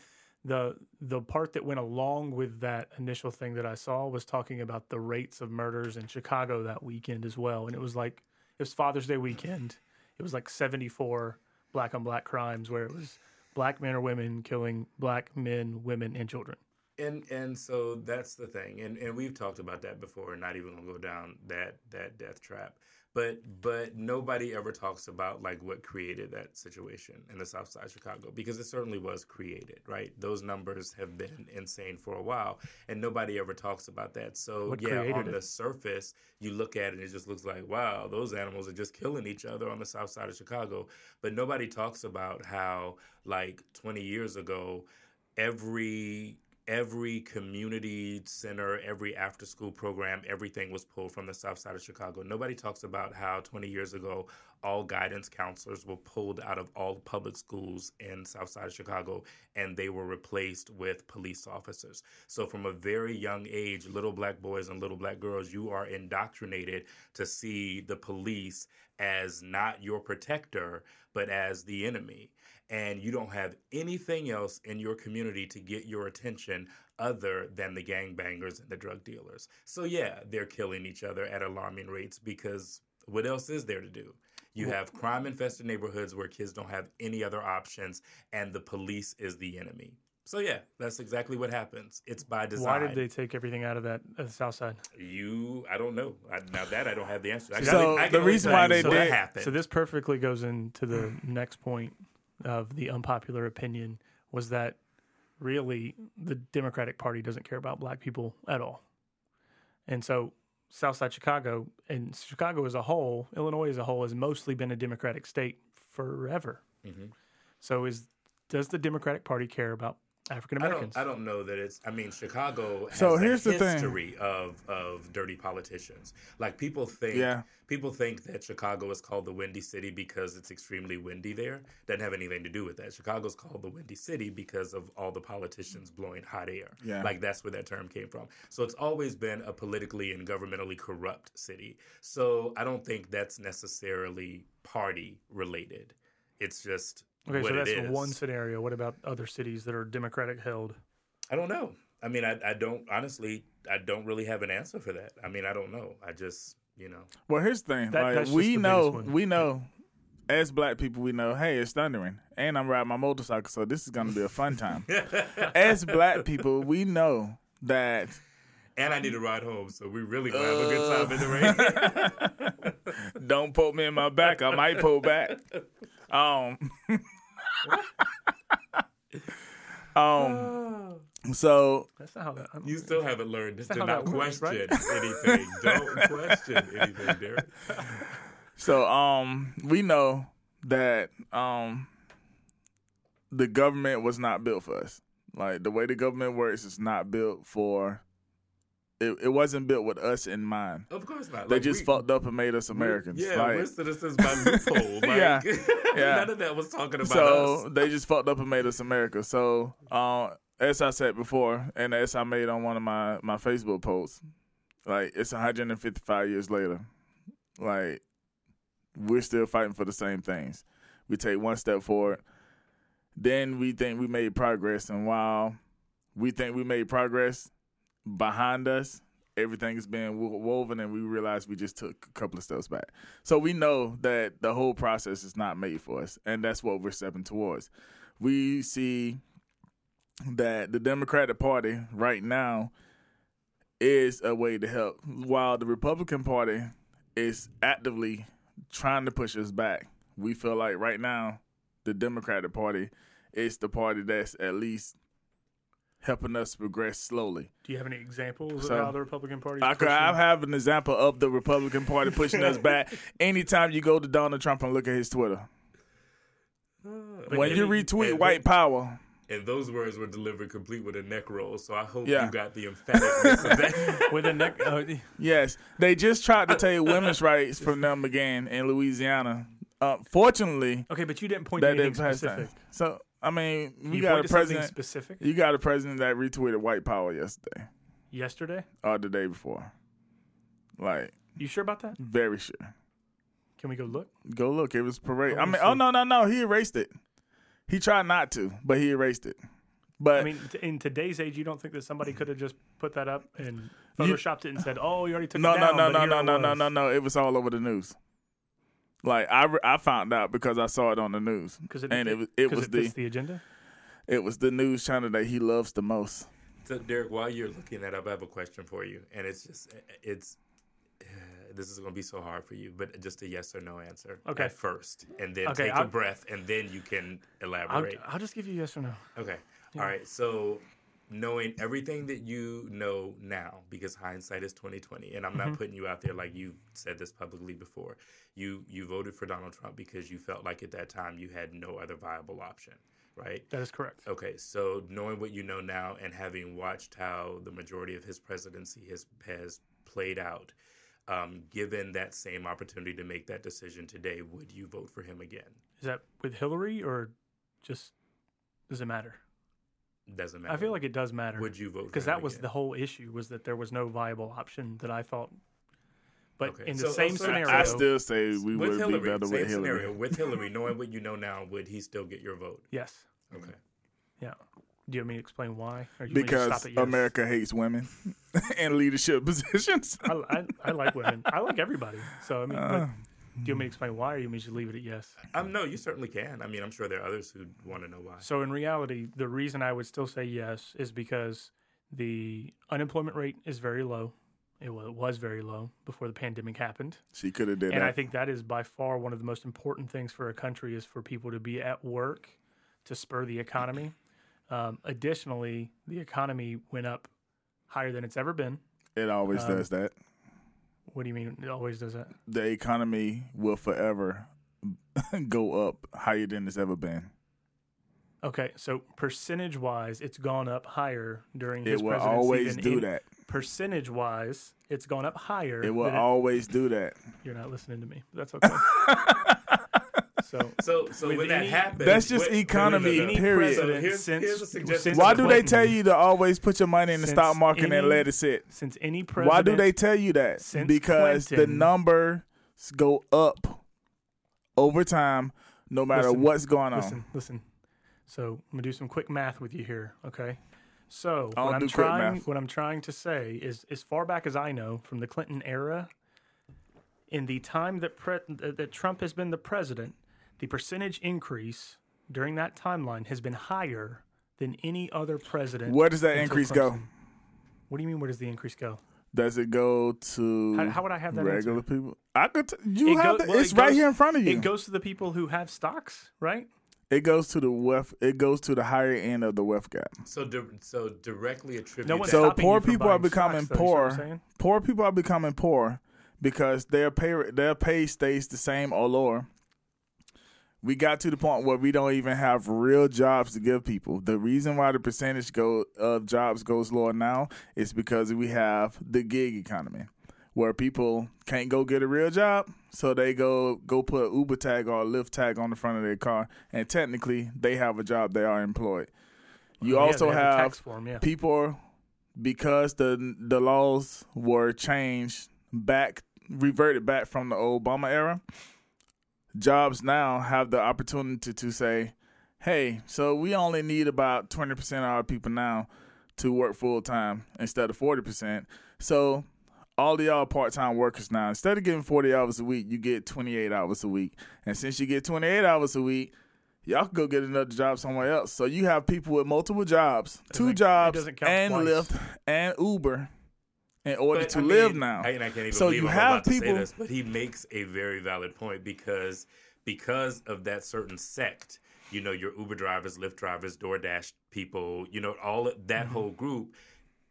the the part that went along with that initial thing that I saw was talking about the rates of murders in Chicago that weekend as well, and it was like it was Father's Day weekend. It was like 74 black on black crimes where it was black men or women killing black men, women, and children. and and so that's the thing and and we've talked about that before not even gonna go down that that death trap but mm-hmm. but nobody ever talks about like what created that situation in the south side of chicago because it certainly was created right? Those numbers have been insane for a while and nobody ever talks about that. So What yeah on it? the surface you look at it and it just looks like wow those animals are just killing each other on the south side of chicago. But nobody talks about how like 20 years ago every every community center, every after school program, everything was pulled from the south side of Chicago. Nobody talks about how 20 years ago all guidance counselors were pulled out of all public schools in south side of Chicago and they were replaced with police officers. So from a very young age, little black boys and little black girls, you are indoctrinated to see the police as not your protector, but as the enemy and you don't have anything else in your community to get your attention other than the gangbangers and the drug dealers. So yeah, they're killing each other at alarming rates because what else is there to do? You have crime infested neighborhoods where kids don't have any other options and the police is the enemy. So yeah, that's exactly what happens. It's by design. Why did they take everything out of that of the South Side? You, I don't know. I, now that I don't have the answer. I can So only- I the reason why they what did- happened. So this perfectly goes into the mm. next point of the unpopular opinion was that really the Democratic Party doesn't care about black people at all. And so Southside Chicago and Chicago as a whole, Illinois as a whole, has mostly been a Democratic state forever. Mhm. So is does the Democratic Party care about African Americans? don't. I don't know that it's. I mean, Chicago has So a here's the thing. history of of dirty politicians. Like people think. Yeah. People think that Chicago is called the Windy City because it's extremely windy there. Doesn't have anything to do with that. Chicago's called the Windy City because of all the politicians blowing hot air. Yeah. Like that's where that term came from. So it's always been a politically and governmentally corrupt city. So I don't think that's necessarily party related. It's just Okay, what so that's is. one scenario. What about other cities that are Democratic held? I don't know. I mean, I, I don't honestly. I don't really have an answer for that. I mean, I don't know. I just you know. Well, here's the thing. That- like that's just we the know, one. we know, as black people, we know. Hey, it's thundering, and I'm riding my motorcycle, so this is gonna be a fun time. [laughs] as black people, we know that. And I need to ride home, so we really gonna have a good time in the rain. [laughs] Don't poke me in my back. I might pull back. [laughs] Um. [laughs] um. So That's not how that. I'm- you still haven't learned to not that works, question right? anything. [laughs] Don't question anything, Derek. So um we know that um the government was not built for us. Like the way the government works is not built for it, it wasn't built with us in mind. Of course not. They Like, just we- fucked up and made us we- Americans. Yeah, Like, we're citizens by loophole. [laughs] Like, Yeah, [laughs] yeah. None of that was talking about so us. they just fucked up and made us America. So uh, as I said before, and as I made on one of my, my Facebook posts, like it's 155 years later. Like we're still fighting for the same things. We take one step forward, then we think we made progress, and while we think we made progress, behind us everything is being wo- woven, and we realize we just took a couple of steps back. So we know that the whole process is not made for us, and that's what we're stepping towards. We see that the Democratic Party right now is a way to help, while the Republican Party is actively trying to push us back. We feel like right now the Democratic Party is the party that's at least helping us progress slowly. Do you have any examples So, of how the Republican Party? I could I have an example of the Republican Party pushing us back. [laughs] Anytime you go to Donald Trump and look at his Twitter, when and- you retweet and- white power, And those words were delivered complete with a neck roll. So I hope Yeah. you got the emphaticness [laughs] of that. [laughs] with a neck. Uh, yes, they just tried to take women's rights from them again in Louisiana. Uh, fortunately, okay, but you didn't point that to anything didn't specific. that. So I mean, we you got a president. specific You got a president that retweeted white power yesterday yesterday. or the day before. Like You sure about that? very sure. Can we go look? Go look. It was parade. I I wanna mean, oh no, no, no. He erased it. He tried not to, but he erased it. But I mean, t- in today's age, you don't think that somebody could have just put that up and You- photoshopped it and said, "Oh, you already took no, it no, down." no, but no, here no, no, no, no, no. It was all over the news. Like I, re- I found out because I saw it on the news, Because it, and it was it 'cause was it the the agenda. it was the news channel that he loves the most. So, Derek, while you're looking that up, I have a question for you, and it's just it's this is going to be so hard for you, but just a yes or no answer Okay. at first, and then Okay, take a I'll- breath, and then you can I'll, elaborate. I'll just give you yes or no. Okay. All right. So knowing everything that you know now, because hindsight is twenty twenty, and I'm Mm-hmm. not putting you out there like you said this publicly before. You you voted for Donald Trump because you felt like at that time you had no other viable option, right? That is correct. Okay, so knowing what you know now and having watched how the majority of his presidency has has played out, um, given that same opportunity to make that decision today, would you vote for him again? Is that with Hillary or just does it matter? Doesn't matter. I feel like it does matter Would you vote? for because that was again? the whole issue was that there was no viable option that I thought. But Okay, in so- the same so scenario, I still say we with would Hillary, be better with Hillary. scenario with Hillary, knowing what you know now, would he still get your vote? yes, Okay. yeah. Do you want me to explain why? Or you want me to Because stop at yes? America hates women [laughs] in leadership [laughs] positions. I, I, I like women. I like everybody. So I mean, but Uh, do you want me to explain why, or you want me to just leave it at yes? Um, no, you certainly can. I mean, I'm sure there are others who want to know why. So in reality, the reason I would still say yes is because the unemployment rate is very low. It was very low before the pandemic happened, she could have did and I think that is by far one of the most important things for a country is for people to be at work to spur the economy. Um, additionally, the economy went up higher than it's ever been. It always um, does that. What do you mean? It always does that. the economy will forever [laughs] go up higher than it's ever been. Okay, so percentage wise, it's gone up higher during his presidency. It will presidency. always do that. Percentage wise, it's gone up higher. It will always do that. You're not listening to me. That's okay. [laughs] [laughs] so So, so when that any- happens, That's just wait- wait, economy, period. So here's, Since- here's a suggestion. Why do they tell you to always put your money in the Since stock market and any- let it sit? since any president, Why do they tell you that? since Because the Clinton- numbers go up over time, no matter Listen, what's going on. listen, listen. So I'm gonna do some quick math with you here, okay? So what I'm trying, what I'm trying to say is, as far back as I know, from the Clinton era, in the time that pre- that that Trump has been the president, the percentage increase during that timeline has been higher than any other president. Where does that until increase go? What do you mean? Where does the increase go? Does it go to How, how would I have that regular answer? people? I could. T- you It have go- the, well, it's it right goes- here in front of you. It goes to the people who have stocks, right? It goes to the wef. It goes to the higher end of the wealth gap. So, di- so directly attributed. No. So poor people are becoming stocks, though, you see poor. saying? Poor people are becoming poor because their pay their pay stays the same or lower. We got to the point where we don't even have real jobs to give people. The reason why the percentage go of jobs goes lower now is because we have the gig economy, where people can't go get a real job, so they go go put an Uber tag or a Lyft tag on the front of their car, and technically they have a job, they are employed. You Yeah, also the have form, yeah. people because the the laws were changed back reverted back from the Obama era jobs now have the opportunity to say hey so we only need about 20% of our people now to work full time instead of 40% so all of y'all part-time workers now instead of getting 40 hours a week you get 28 hours a week. And since you get 28 hours a week y'all can go get another job somewhere else. So you have people with multiple jobs two Doesn't- jobs and twice. Lyft and Uber in order But, to I live now I, and I can't even So believe you I'm have about to say people- this, but he makes a very valid point because because of that certain sect. You know, your Uber drivers, Lyft drivers, DoorDash people. You know, all that Mm-hmm. whole group.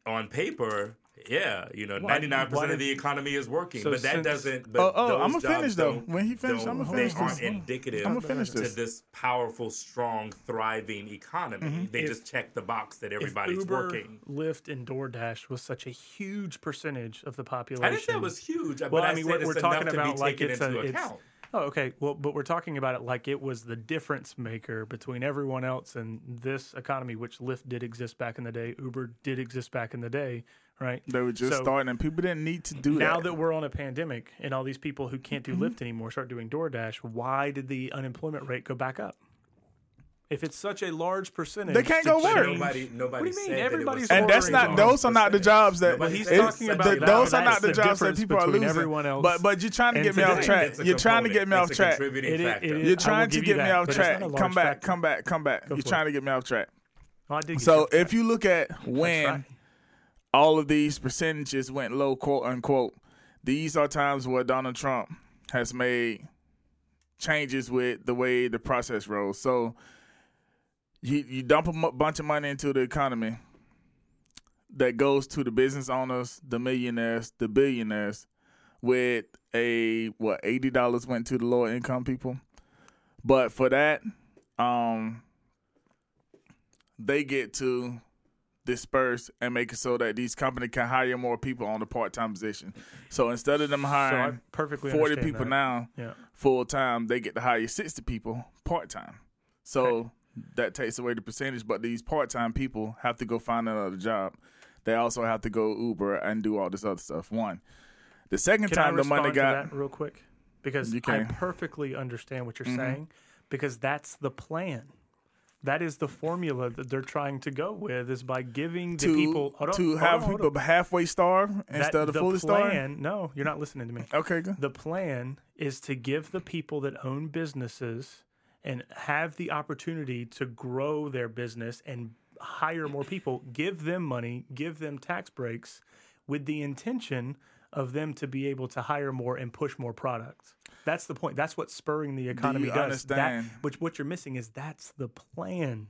On paper, yeah, you know, ninety nine percent of the economy is working, So but that since- doesn't. But Oh, oh, I'ma finish, though. When he finishes, I'ma they finish aren't this. indicative I'ma finish to this. this powerful, strong, thriving economy. Mm-hmm. They If- just check the box that If everybody's Uber, working. Lyft, and DoorDash was such a huge percentage of the population. I didn't say it was huge, Well, but I I, mean, said we're, it's we're enough talking to about be like taken it's into a. It's, account. oh, okay. Well, but we're talking about it like it was the difference maker between everyone else and this economy, which Lyft did exist back in the day, Uber did exist back in the day, right? they were just So- starting and people didn't need to do now that Now that we're on a pandemic and all these people who can't do Mm-hmm. Lyft anymore start doing DoorDash, why did the unemployment rate go back up? If it's such a large percentage, They can't to go work. Nobody, nobody What do you mean? Everybody's that and that's not those are not the jobs that Nobody he's talking about th- that. those are not the the jobs that people are losing everyone else but but you're trying to get me off track you're trying to get me off track contributing It is- factor. you're trying to get me off track not a come back come back come back you're trying to get me off track I did get you so if you look at when right. All of these percentages went low, quote unquote, these are times where Donald Trump has made changes with the way the process rolls. So you you dump a bunch of money into the economy that goes to the business owners, the millionaires, the billionaires, with a what eighty dollars went to the lower income people, but for that, um, they get to disperse and make it so that these companies can hire more people on the part time position. So instead of them so hiring perfectly forty people that. now Yeah. full time, they get to hire sixty people part time. So Okay. that takes away the percentage. But these part time people have to go find another job. They also have to go Uber and do all this other stuff. One. The second Can time the money to got that real quick? Because You I perfectly understand what you're Mhm. saying. Because that's the plan. That is the formula that they're trying to go with is by giving the to people hold on, to hold have on, hold people on. halfway starve instead of fully starved. plan. No, you're not listening to me. Okay, good. The plan is to give the people that own businesses and have the opportunity to grow their business and hire more people, give them money, give them tax breaks with the intention of them to be able to hire more and push more products. That's the point. That's what spurring the economy you does. understand? That, which what you're missing is that's the plan.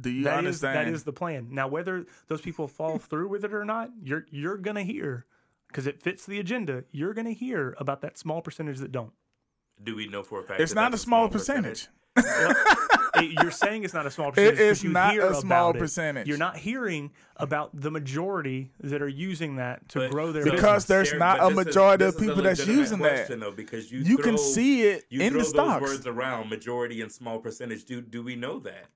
Do you That is understand? that is the plan. Now whether those people fall through with it or not, you're you're gonna hear because it fits the agenda, you're going to hear about that small percentage that don't. Do we know for a fact It's that not a that's small percentage. It- you're saying it's not a small percentage. is you not hear a small about it. percentage. You're not hearing about the majority that are using that to But- grow their Because business. there's Derek, not but a this is- majority of people that's legitimate using that. Though, because you, You throw, can see it you in throw the those stocks. words around majority and small percentage. Do do we know that?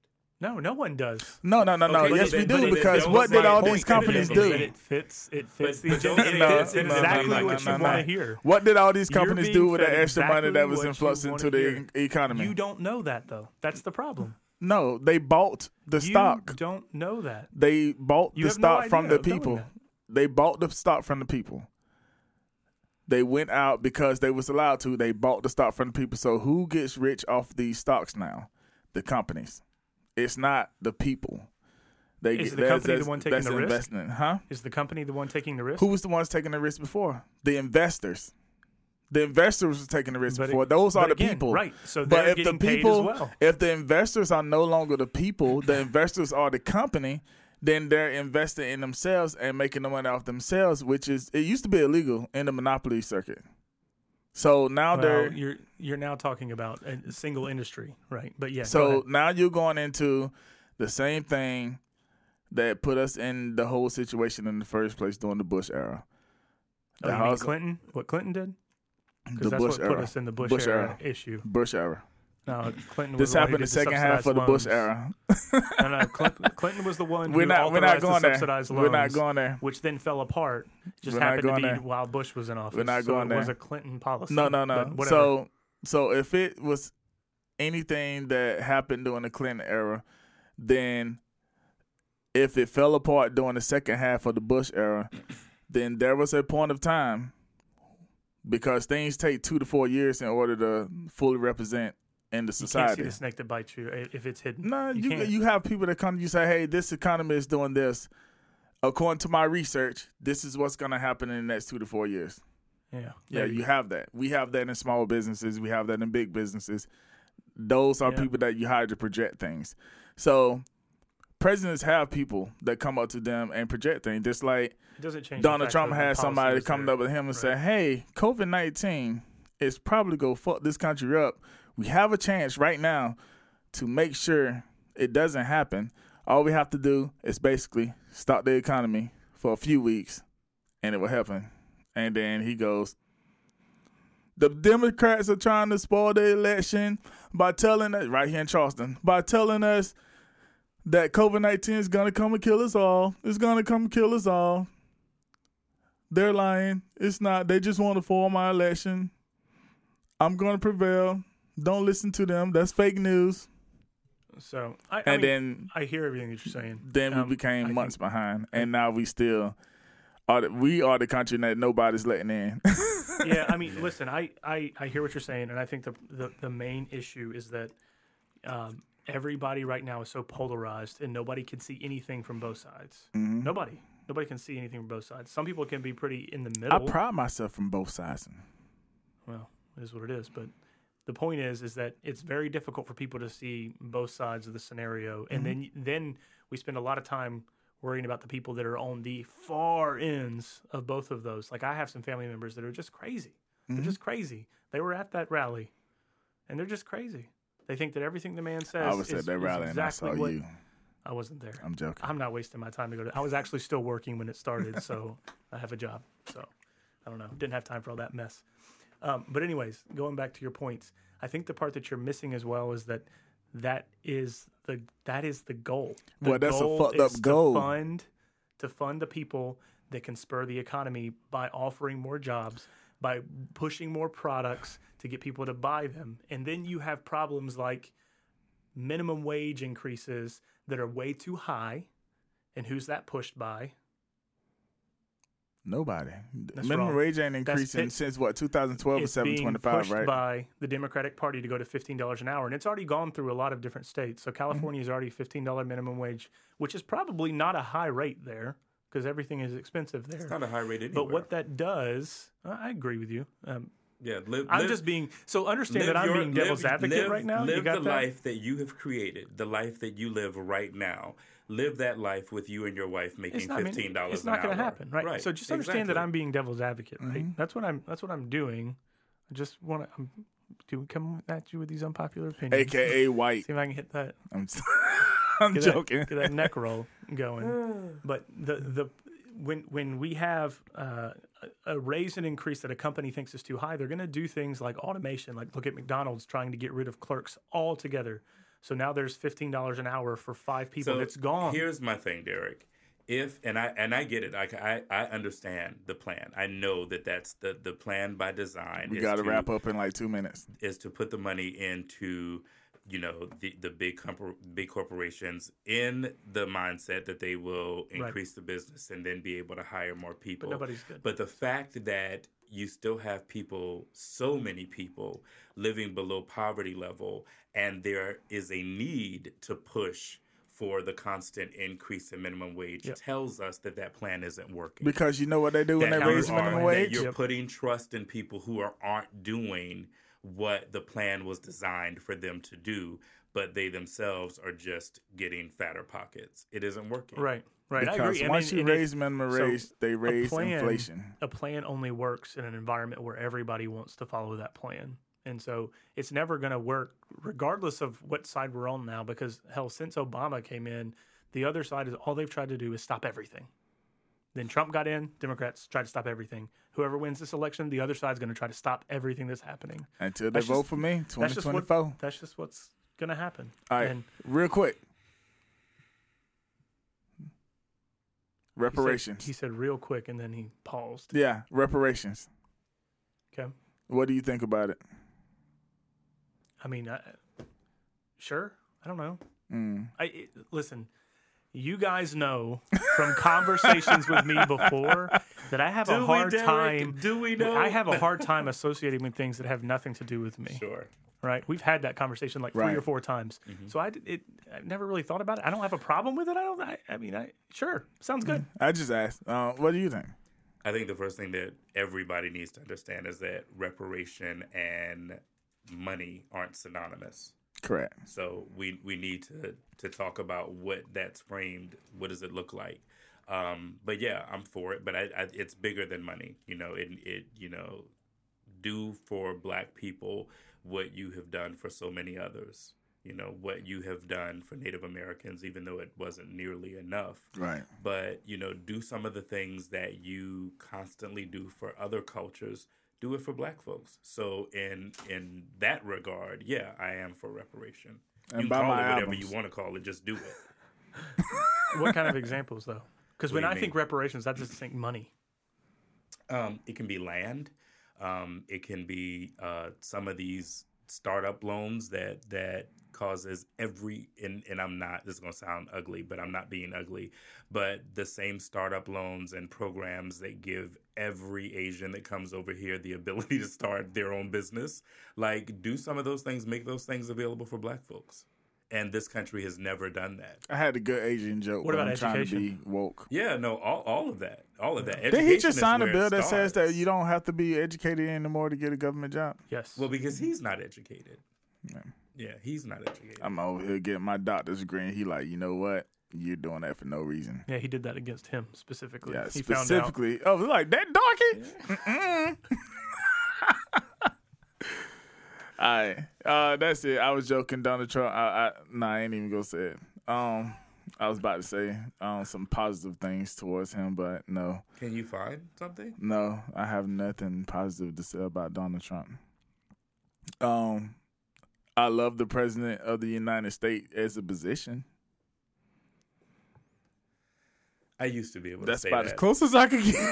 No, no one does. No, no, no, no. Okay, yes, we do then because don't what did all these companies do? It fits. It fits But- the agenda. don't It say- fits no, no, exactly no, what no, you no, want to hear. What did all these companies do with the fed extra money that was what you influxed into the hear. economy? You don't know that though. That's the problem. no, they bought the You stock. don't know that. They bought You the have no stock from the people. They bought the stock from the people. They went out because they was allowed to. They bought the stock from the people. So who gets rich off these stocks now? The companies. It's not the people. They Is get, the company the one taking the risk? investment, huh? Is the company the one taking the risk? Who was the ones taking the risk before? The investors. The investors were taking the risk But it- before. Those are the again, people, right. So but they're if the getting paid as people, well. if the investors are no longer the people, the [clears throat] investors are the company. Then they're investing in themselves and making the money off themselves, which is it used to be illegal in the monopoly circuit. So now Well, they're you're you're now talking about a single industry, right? But yeah. so now you're going into the same thing that put us in the whole situation in the first place during the Bush era. oh, The you mean house- Clinton? What Clinton did? the Because that's Bush what put era. us in the Bush, Bush era, era. issue. Bush era. No, Clinton. This happened the second half of the Bush era. No, no, [laughs] Clinton, was the one We're who not. We're not going the there. subsidized We're not going there. which then fell apart. Just We're happened to be there. while Bush was in office. We're not so going it was a Clinton policy. No, no, no. So, so if it was anything that happened during the Clinton era, then if it fell apart during the second half of the Bush era, then there was a point of time because things take two to four years in order to fully represent in the you can't see the snake that bites you if it's hidden. No, you can't. you have people that come to you say, "Hey, this economy is doing this." According to my research, this is what's going to happen in the next two to four years. yeah, Yeah, you have that. We have that in small businesses. We have that in big businesses. Those are Yeah. people that you hire to project things. So presidents have people that come up to them and project things. Just like. Donald Trump had somebody policy is come there. up with him and say, "Hey, COVID nineteen is probably gonna fuck this country up. We have a chance right now to make sure it doesn't happen. All we have to do is basically stop the economy for a few weeks, and it will happen." And then he goes, "The Democrats are trying to spoil the election by telling us right here in Charleston by telling us." That COVID nineteen is gonna come and kill us all. It's gonna come and kill us all. They're lying. It's not. They just want to form my election. I'm going to prevail. Don't listen to them. That's fake news. So I, I And mean, then I hear everything that you're saying. then we Um, became I months think- behind, and now we still are. The, we are the country that nobody's letting in. yeah, I [laughs] mean, listen, I, I, I hear what you're saying, and I think the the, the main issue is that um, everybody right now is so polarized, and nobody can see anything from both sides. Mhm. Nobody, nobody can see anything from both sides. Some people can be pretty in the middle. I pride myself from both sides. well, it is what it is, but the point is, is that it's very difficult for people to see both sides of the scenario, and mm-hmm. then then we spend a lot of time worrying about the people that are on the far ends of both of those. Like I have some family members that are just crazy. They're mm-hmm. just crazy. They were at that rally, and they're just crazy. They think that everything the man says. I was at that rally and I saw what- you. I wasn't there. I'm joking. I'm not wasting my time to go to. I was actually still working when it started, so [laughs] I have a job. So I don't know. Didn't have time for all that mess. Um, but anyways, going back to your points, I think the part that you're missing as well is that that is the that is the goal. The Well, that's a fucked up goal. To fund to fund the people that can spur the economy by offering more jobs, by pushing more products to get people to buy them, and then you have problems like minimum wage increases that are way too high. And who's that pushed by? Nobody. That's Minimum wrong. wage ain't increasing it. since what 2012 or it's being 725, pushed right? by the Democratic Party to go to fifteen dollars an hour, and it's already gone through a lot of different states. Mm-hmm. So California is already fifteen dollar minimum wage, which is probably not a high rate there because everything is expensive there. It's not a high rate anywhere. but what that does, I I agree with you. Um, Yeah, live, I'm live- just being so understand that I'm your- being devil's live- advocate live- right now. Live you got the that? life that you have created, the life that you live right now. Live that life with you and your wife making It's not, I mean, fifteen dollars. it's not going to happen, right? right? So just understand that I'm being devil's advocate, right? Mm-hmm. That's what I'm. That's what I'm doing. I just want to. I'm do come at you with these unpopular opinions. AKA [laughs] white. See if I can hit that. I'm, [laughs] I'm get joking. That, get that neck roll going. [sighs] But the the when when we have uh, a a raise and increase that a company thinks is too high, they're going to do things like automation. Like look at McDonald's trying to get rid of clerks altogether. So now there's fifteen dollars an hour for five people. So it's gone. Here's my thing, Derek. If and I and I get it. Like I I understand the plan. I know that that's the the plan by design. We got to to wrap up in like two minutes. is to put the money into you know the the big compor- big corporations in the mindset that they will Right. increase the business and then be able to hire more people. nobody's good. But the fact that you still have people, so many people living below poverty level, and there is a need to push for the constant increase in minimum wage Yep. tells us that that plan isn't working Because you know what they do when they you raise are- minimum wage? You're Yep. putting trust in people who are aren't doing what the plan was designed for them to do, but they themselves are just getting fatter pockets. It isn't working. right, right. I Because agree. I once mean, you and if- raise minimum so wage, they a raise plan- inflation. A plan only works in an environment where everybody wants to follow that plan. And so it's never going to work, regardless of what side we're on now, because hell, since Obama came in, the other side is all they've tried to do is stop everything. Then Trump got in, Democrats tried to stop everything. Whoever wins this election, the other side's going to try to stop everything that's happening. Until they That's vote just- for me, That's just, 2024. that's just what's going to happen. All right, And real quick. he said- Reparations. He said, real quick, and then he paused. yeah, reparations. Okay. What do you think about it? I mean, I, sure. I don't know. Mm. I it, listen. You guys know from conversations with me before that I have a Do we, hard Derek? time. Do we know? I have a [laughs] hard time associating with things that have nothing to do with me. Sure. Right? We've had that conversation like three or four times. So I it. I never really thought about it. I don't have a problem with it. I don't. I, I mean, I sure sounds good. I just asked. Uh, what do you think? I think the first thing that everybody needs to understand is that reparation and money aren't synonymous. Correct. So we we need to to talk about what that's framed. What does it look like? Um, but yeah, I'm for it. But I, I, it's bigger than money. You know, it it you know, do for Black people what you have done for so many others. You know what you have done for Native Americans, even though it wasn't nearly enough Right. but you know do some of the things that you constantly do for other cultures do it for black folks so in in that regard yeah i am for reparation And you can call my it whatever albums. you want to call it just do it [laughs] what kind of examples though? Because when do you I think reparations, I just think money. um, it can be land um, it can be uh, some of these startup loans that that causes every and, and i'm not this is going to sound ugly but i'm not being ugly but the same startup loans and programs that give every asian that comes over here the ability to start their own business like do some of those things make those things available for black folks and this country has never done that I had a good Asian joke. What about I'm trying to education? be woke. yeah no all, all of that all of that Did he just is sign a bill that says that you don't have to be educated anymore to get a government job? Yes. Well, because he's not educated. Yeah, he's not educated. I'm over here getting my doctor's degree, and he like, you know what? You're doing that for no reason. yeah, he did that against him specifically. Yeah, he found out. specifically. Oh, like that darky. Mm-mm. [laughs] All right, uh, that's it. I was joking, Donald Trump. I, I, nah, I ain't even gonna say it. Um, I was about to say um some positive things towards him, but no, Can you find something? no, I have nothing positive to say about Donald Trump. Um, I love the president of the United States as a position. I used to be able That's to say about that. as close as I could get. [laughs]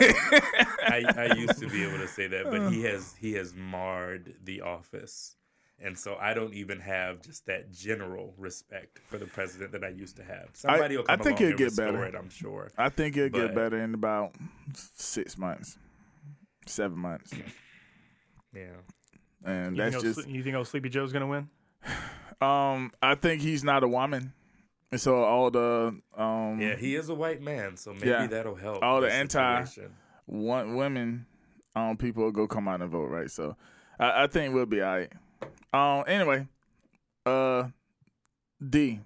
I, I used to be able to say that, but he uh. has he has marred the office, and so I don't even have just that general respect for the president that I used to have. Somebody will I come think along it'll and get restore better. it. I'm sure. I think it'll get better in about six months, seven months, Yeah. and You that's think, old, just. Sle- you think old Sleepy Joe's gonna win? Um, I think he's not a woman, and so all the um, Yeah, he is a white man, so maybe Yeah. that'll help. All the the anti- situation. one women, um, people will go come out and vote, right? So, I, I think we'll be all right. Um, anyway, uh, D,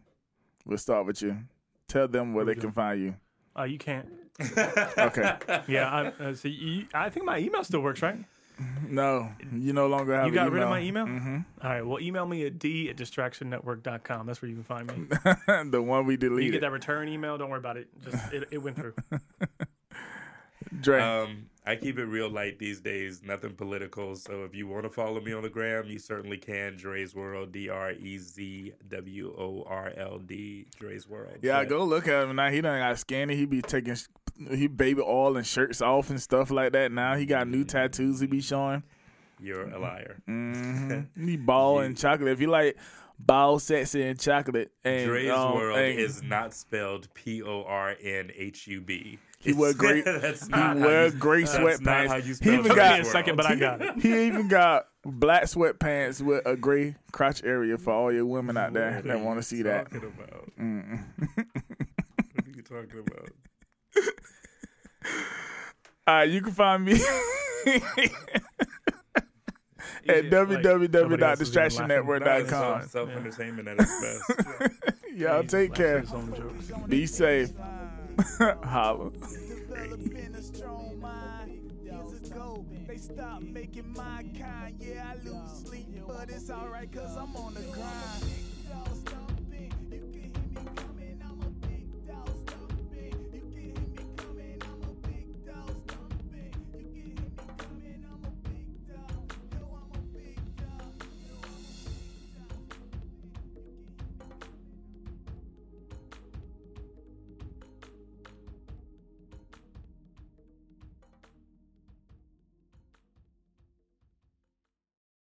we'll start with you. tell them where they can find you. Uh, you can't. Okay. [laughs] Yeah, I, uh, so you, I think my email still works, right? No, you no longer have. You got rid of my email? hmm All right, well, email me at d at distractionnetwork.com. That's where you can find me. [laughs] the one we deleted. You get that return email. Don't worry about it. Just it, it went through. [laughs] Dre. Um, I keep it real light these days, nothing political. So if you want to follow me on the gram, you certainly can. Dre's World, D R E Z W O R L D, Dre's World. yeah, But go look at him now. He done got skinny. He be taking he baby all and shirts off and stuff like that. Now he got new tattoos. He be showing. You're a liar. hmm [laughs] He ball and chocolate. If you like ball, sexy, and chocolate, and Dre's um, World and is not spelled P O R N H U B. He wear [laughs] great. That's he not wear you- gray that's not how sweatpants. you He even got a second, but I got it. He even got black sweatpants with a gray crotch area for all your women out there that want to see that. Talking about? Mm. [laughs] What are you talking about? [laughs] All right, you can find me at Like, nobody else is even laughing. Nah, it's www.distractionnetwork.com. self entertainment at its best. Y'all take care. his own jokes. Be safe. [laughs] Holla. they making my kind. Yeah, I lose sleep, but it's alright, cause I'm on the grind.